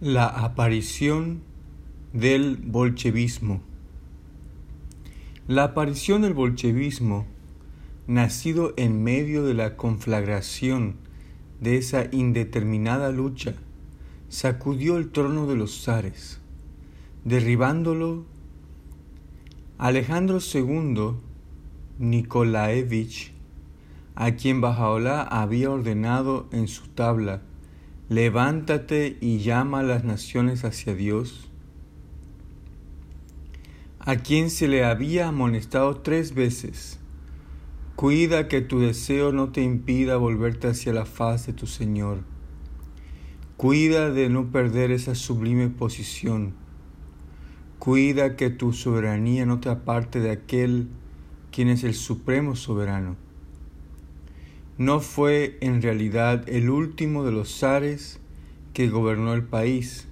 La aparición del bolchevismo. La aparición del bolchevismo, nacido en medio de la conflagración de esa indeterminada lucha, sacudió el trono de los zares, derribándolo. Alejandro II Nikolaevich, a quien Bajaola había ordenado en su tabla levántate y llama a las naciones hacia Dios, a quien se le había amonestado tres veces, cuida que tu deseo no te impida volverte hacia la faz de tu Señor, cuida de no perder esa sublime posición, cuida que tu soberanía no te aparte de aquel quien es el supremo soberano no fue en realidad el último de los zares que gobernó el país,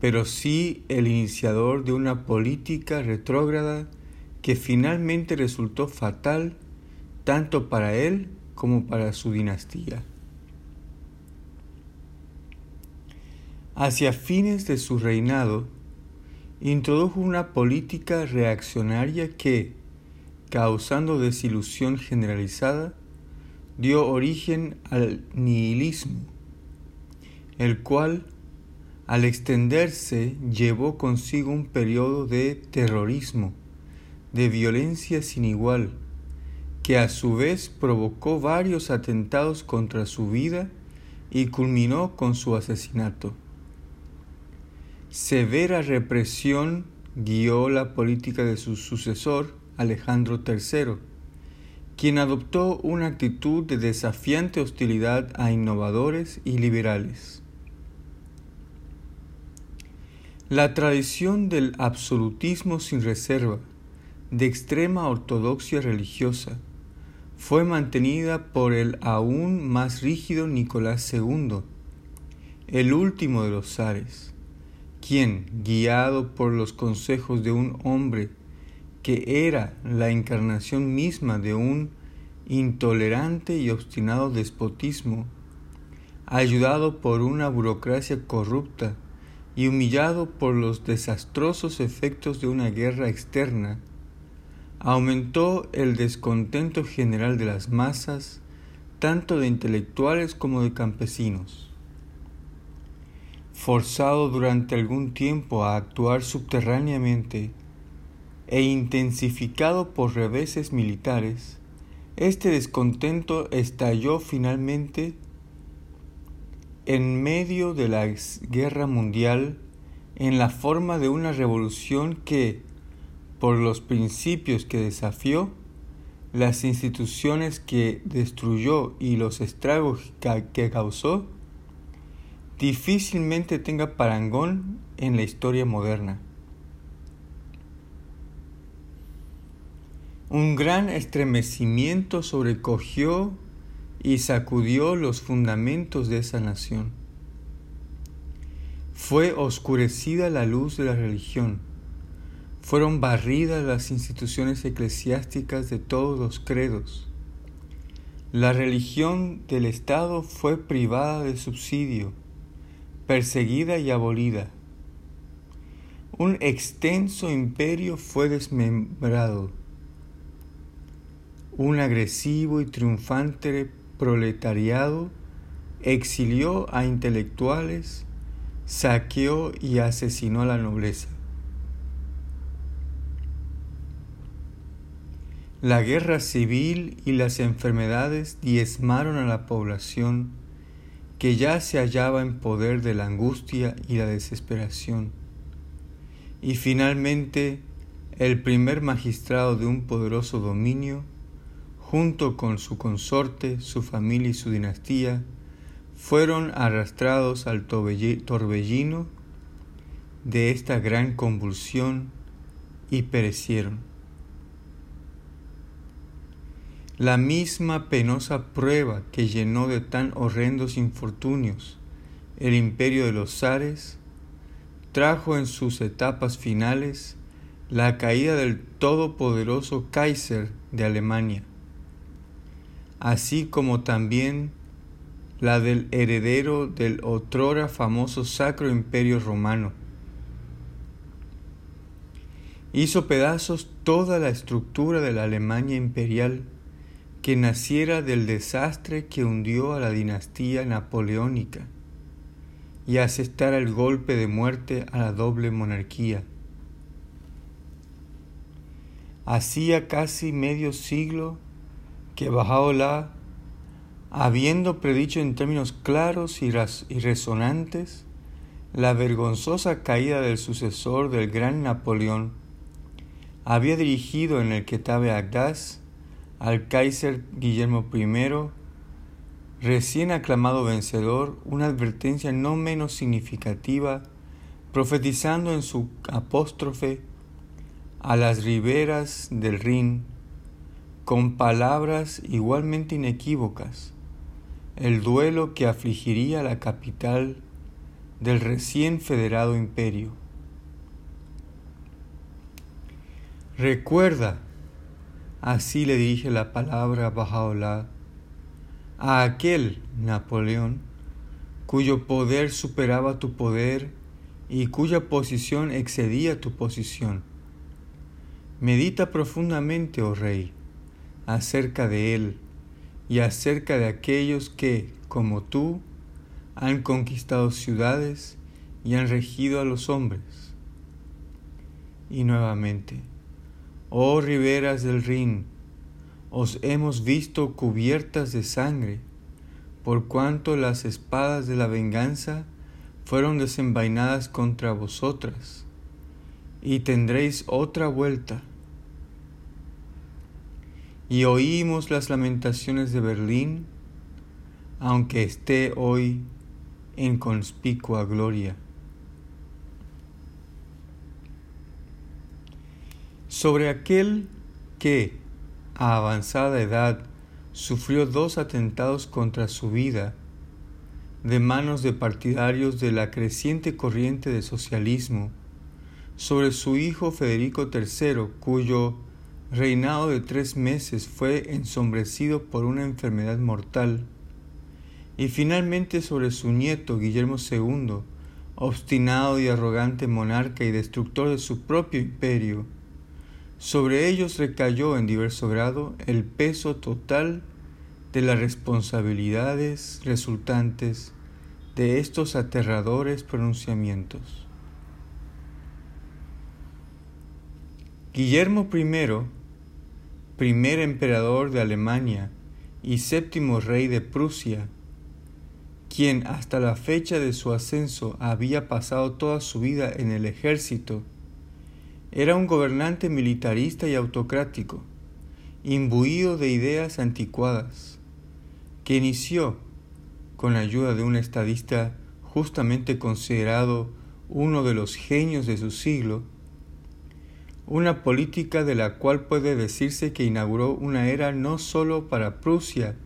pero sí el iniciador de una política retrógrada que finalmente resultó fatal tanto para él como para su dinastía. Hacia fines de su reinado, introdujo una política reaccionaria que, causando desilusión generalizada, dio origen al nihilismo, el cual, al extenderse, llevó consigo un periodo de terrorismo, de violencia sin igual, que a su vez provocó varios atentados contra su vida y culminó con su asesinato. Severa represión guió la política de su sucesor, Alejandro III, quien adoptó una actitud de desafiante hostilidad a innovadores y liberales. La tradición del absolutismo sin reserva, de extrema ortodoxia religiosa, fue mantenida por el aún más rígido Nicolás II, el último de los zares, quien, guiado por los consejos de un hombre que era la encarnación misma de un intolerante y obstinado despotismo, ayudado por una burocracia corrupta y humillado por los desastrosos efectos de una guerra externa, aumentó el descontento general de las masas, tanto de intelectuales como de campesinos. Forzado durante algún tiempo a actuar subterráneamente, e intensificado por reveses militares, este descontento estalló finalmente en medio de la guerra mundial en la forma de una revolución que, por los principios que desafió, las instituciones que destruyó y los estragos que causó, difícilmente tenga parangón en la historia moderna. Un gran estremecimiento sobrecogió y sacudió los fundamentos de esa nación. Fue oscurecida la luz de la religión. Fueron barridas las instituciones eclesiásticas de todos los credos. La religión del Estado fue privada de subsidio, perseguida y abolida. Un extenso imperio fue desmembrado un agresivo y triunfante proletariado exilió a intelectuales, saqueó y asesinó a la nobleza. La guerra civil y las enfermedades diezmaron a la población que ya se hallaba en poder de la angustia y la desesperación. Y finalmente, el primer magistrado de un poderoso dominio junto con su consorte, su familia y su dinastía, fueron arrastrados al torbellino de esta gran convulsión y perecieron. La misma penosa prueba que llenó de tan horrendos infortunios el imperio de los zares, trajo en sus etapas finales la caída del todopoderoso Kaiser de Alemania, así como también la del heredero del otrora famoso Sacro Imperio Romano. Hizo pedazos toda la estructura de la Alemania imperial que naciera del desastre que hundió a la dinastía napoleónica y asestara el golpe de muerte a la doble monarquía. Hacía casi medio siglo que Bajaola, habiendo predicho en términos claros y, resonantes la vergonzosa caída del sucesor del gran Napoleón, había dirigido en el Ketabe Agdas al Kaiser Guillermo I, recién aclamado vencedor, una advertencia no menos significativa, profetizando en su apóstrofe a las riberas del Rin, con palabras igualmente inequívocas, el duelo que afligiría la capital del recién federado imperio. Recuerda, así le dije la palabra Bajaola, a aquel Napoleón cuyo poder superaba tu poder y cuya posición excedía tu posición. Medita profundamente, oh rey, acerca de él y acerca de aquellos que, como tú, han conquistado ciudades y han regido a los hombres. Y nuevamente, Oh riberas del Rin, os hemos visto cubiertas de sangre, por cuanto las espadas de la venganza fueron desenvainadas contra vosotras, y tendréis otra vuelta. Y oímos las lamentaciones de Berlín, aunque esté hoy en conspicua gloria. sobre aquel que, a avanzada edad, sufrió dos atentados contra su vida de manos de partidarios de la creciente corriente de socialismo, sobre su hijo Federico III, cuyo reinado de tres meses fue ensombrecido por una enfermedad mortal, y finalmente sobre su nieto Guillermo II, obstinado y arrogante monarca y destructor de su propio imperio, sobre ellos recayó en diverso grado el peso total de las responsabilidades resultantes de estos aterradores pronunciamientos. Guillermo I, primer emperador de Alemania y séptimo rey de Prusia, quien hasta la fecha de su ascenso había pasado toda su vida en el ejército, era un gobernante militarista y autocrático, imbuido de ideas anticuadas, que inició, con la ayuda de un estadista justamente considerado uno de los genios de su siglo, una política de la cual puede decirse que inauguró una era no sólo para Prusia,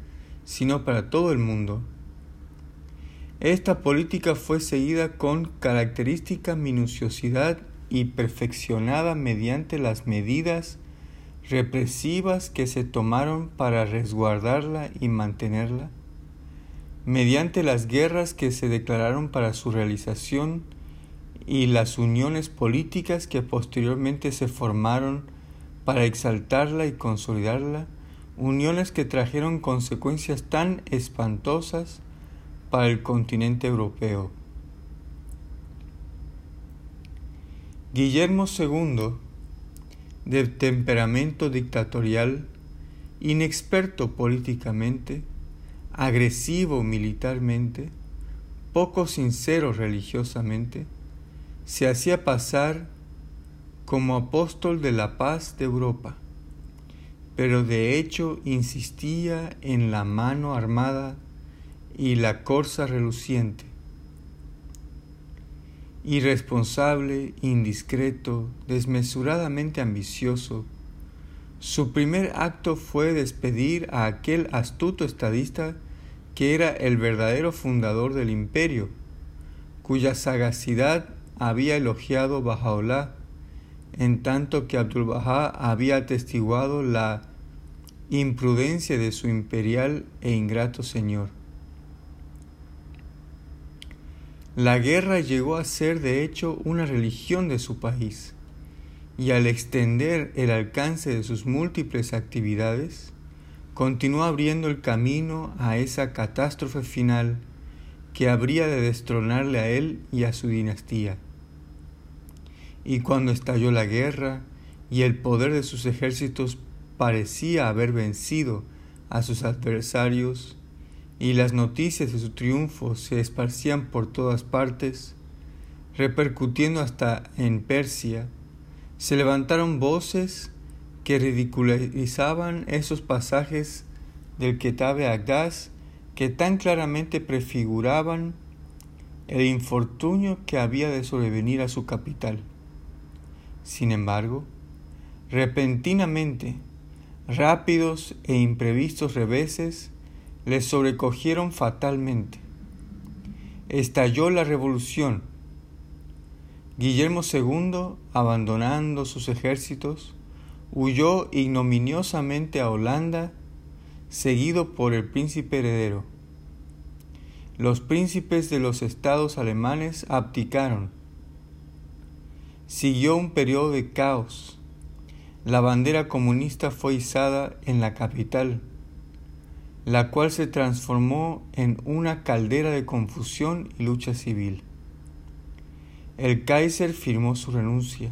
sino para todo el mundo. Esta política fue seguida con característica minuciosidad y perfeccionada mediante las medidas represivas que se tomaron para resguardarla y mantenerla, mediante las guerras que se declararon para su realización y las uniones políticas que posteriormente se formaron para exaltarla y consolidarla, uniones que trajeron consecuencias tan espantosas para el continente europeo. Guillermo II, de temperamento dictatorial, inexperto políticamente, agresivo militarmente, poco sincero religiosamente, se hacía pasar como apóstol de la paz de Europa, pero de hecho insistía en la mano armada y la corza reluciente, irresponsable, indiscreto, desmesuradamente ambicioso, su primer acto fue despedir a aquel astuto estadista que era el verdadero fundador del imperio, cuya sagacidad había elogiado Bajaola, en tanto que Abdul Bahá había atestiguado la imprudencia de su imperial e ingrato señor. La guerra llegó a ser de hecho una religión de su país, y al extender el alcance de sus múltiples actividades, continuó abriendo el camino a esa catástrofe final que habría de destronarle a él y a su dinastía. Y cuando estalló la guerra y el poder de sus ejércitos parecía haber vencido a sus adversarios, y las noticias de su triunfo se esparcían por todas partes, repercutiendo hasta en Persia, se levantaron voces que ridiculizaban esos pasajes del Ketabe Agdas que tan claramente prefiguraban el infortunio que había de sobrevenir a su capital. Sin embargo, repentinamente, rápidos e imprevistos reveses les sobrecogieron fatalmente. Estalló la revolución. Guillermo II, abandonando sus ejércitos, huyó ignominiosamente a Holanda, seguido por el príncipe heredero. Los príncipes de los estados alemanes abdicaron. Siguió un periodo de caos. La bandera comunista fue izada en la capital la cual se transformó en una caldera de confusión y lucha civil. El Kaiser firmó su renuncia.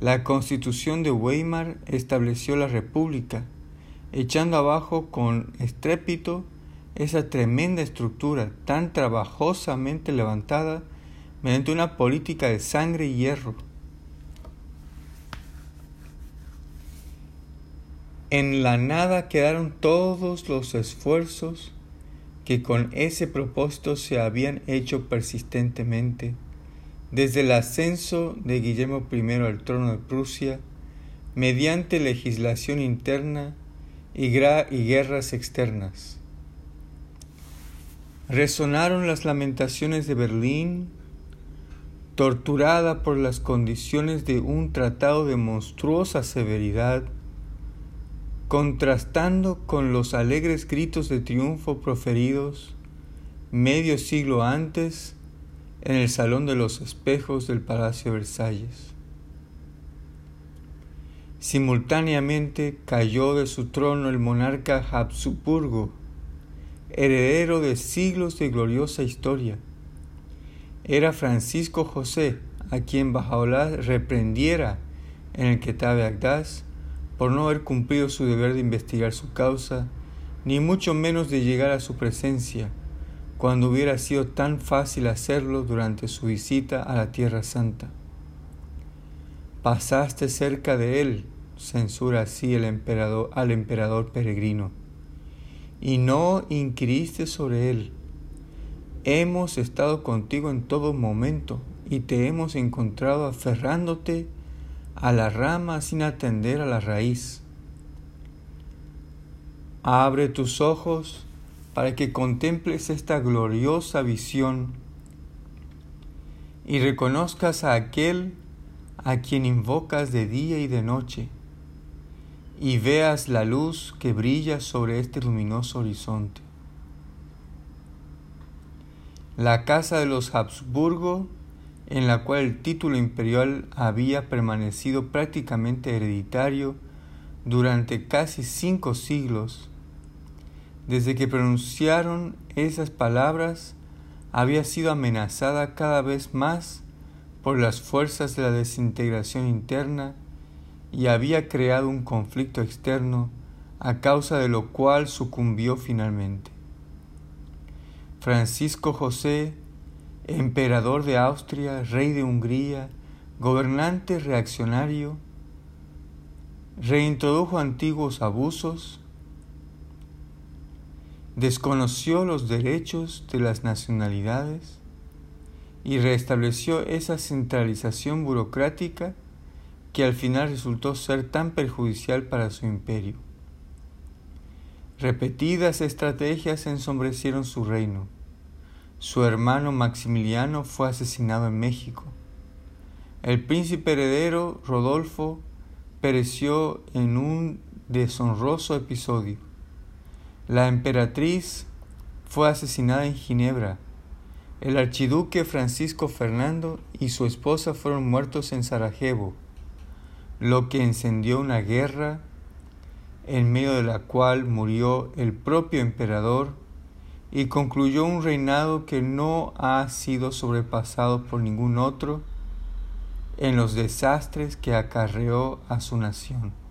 La constitución de Weimar estableció la república, echando abajo con estrépito esa tremenda estructura tan trabajosamente levantada mediante una política de sangre y hierro. En la nada quedaron todos los esfuerzos que con ese propósito se habían hecho persistentemente desde el ascenso de Guillermo I al trono de Prusia, mediante legislación interna y, y guerras externas. Resonaron las lamentaciones de Berlín, torturada por las condiciones de un tratado de monstruosa severidad, contrastando con los alegres gritos de triunfo proferidos medio siglo antes en el Salón de los Espejos del Palacio de Versalles. Simultáneamente cayó de su trono el monarca Habsburgo, heredero de siglos de gloriosa historia. Era Francisco José a quien Bajaola reprendiera en el Ketabe Agdas por no haber cumplido su deber de investigar su causa, ni mucho menos de llegar a su presencia, cuando hubiera sido tan fácil hacerlo durante su visita a la Tierra Santa. Pasaste cerca de él, censura así el emperador, al emperador peregrino, y no inquiriste sobre él. Hemos estado contigo en todo momento y te hemos encontrado aferrándote a la rama sin atender a la raíz. Abre tus ojos para que contemples esta gloriosa visión y reconozcas a aquel a quien invocas de día y de noche, y veas la luz que brilla sobre este luminoso horizonte. La casa de los Habsburgo en la cual el título imperial había permanecido prácticamente hereditario durante casi cinco siglos. Desde que pronunciaron esas palabras, había sido amenazada cada vez más por las fuerzas de la desintegración interna y había creado un conflicto externo a causa de lo cual sucumbió finalmente. Francisco José emperador de Austria, rey de Hungría, gobernante reaccionario, reintrodujo antiguos abusos, desconoció los derechos de las nacionalidades y restableció esa centralización burocrática que al final resultó ser tan perjudicial para su imperio. Repetidas estrategias ensombrecieron su reino su hermano Maximiliano fue asesinado en México. El príncipe heredero Rodolfo pereció en un deshonroso episodio. La emperatriz fue asesinada en Ginebra. El archiduque Francisco Fernando y su esposa fueron muertos en Sarajevo, lo que encendió una guerra en medio de la cual murió el propio emperador y concluyó un reinado que no ha sido sobrepasado por ningún otro en los desastres que acarreó a su nación.